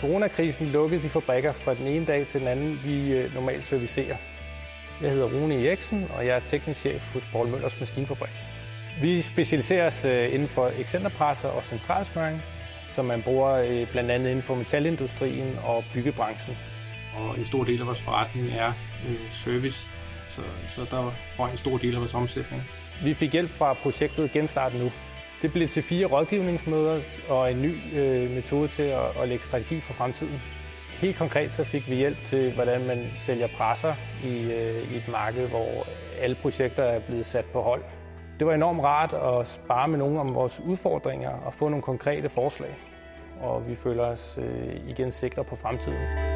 coronakrisen lukkede de fabrikker fra den ene dag til den anden, vi øh, normalt servicerer. Jeg hedder Rune Eriksen, og jeg er teknisk chef hos Paul Møllers Maskinfabrik. Vi specialiserer os øh, inden for ekscenterpresser og centralsmøring, som man bruger øh, blandt andet inden for metalindustrien og byggebranchen. Og en stor del af vores forretning er service, så, så der var en stor del af vores omsætning. Vi fik hjælp fra projektet Genstart Nu. Det blev til fire rådgivningsmøder og en ny øh, metode til at, at lægge strategi for fremtiden. Helt konkret så fik vi hjælp til, hvordan man sælger presser i, øh, i et marked, hvor alle projekter er blevet sat på hold. Det var enormt rart at spare med nogen om vores udfordringer og få nogle konkrete forslag. Og vi føler os øh, igen sikre på fremtiden.